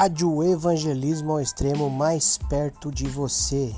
Rádio Evangelismo ao Extremo mais perto de você.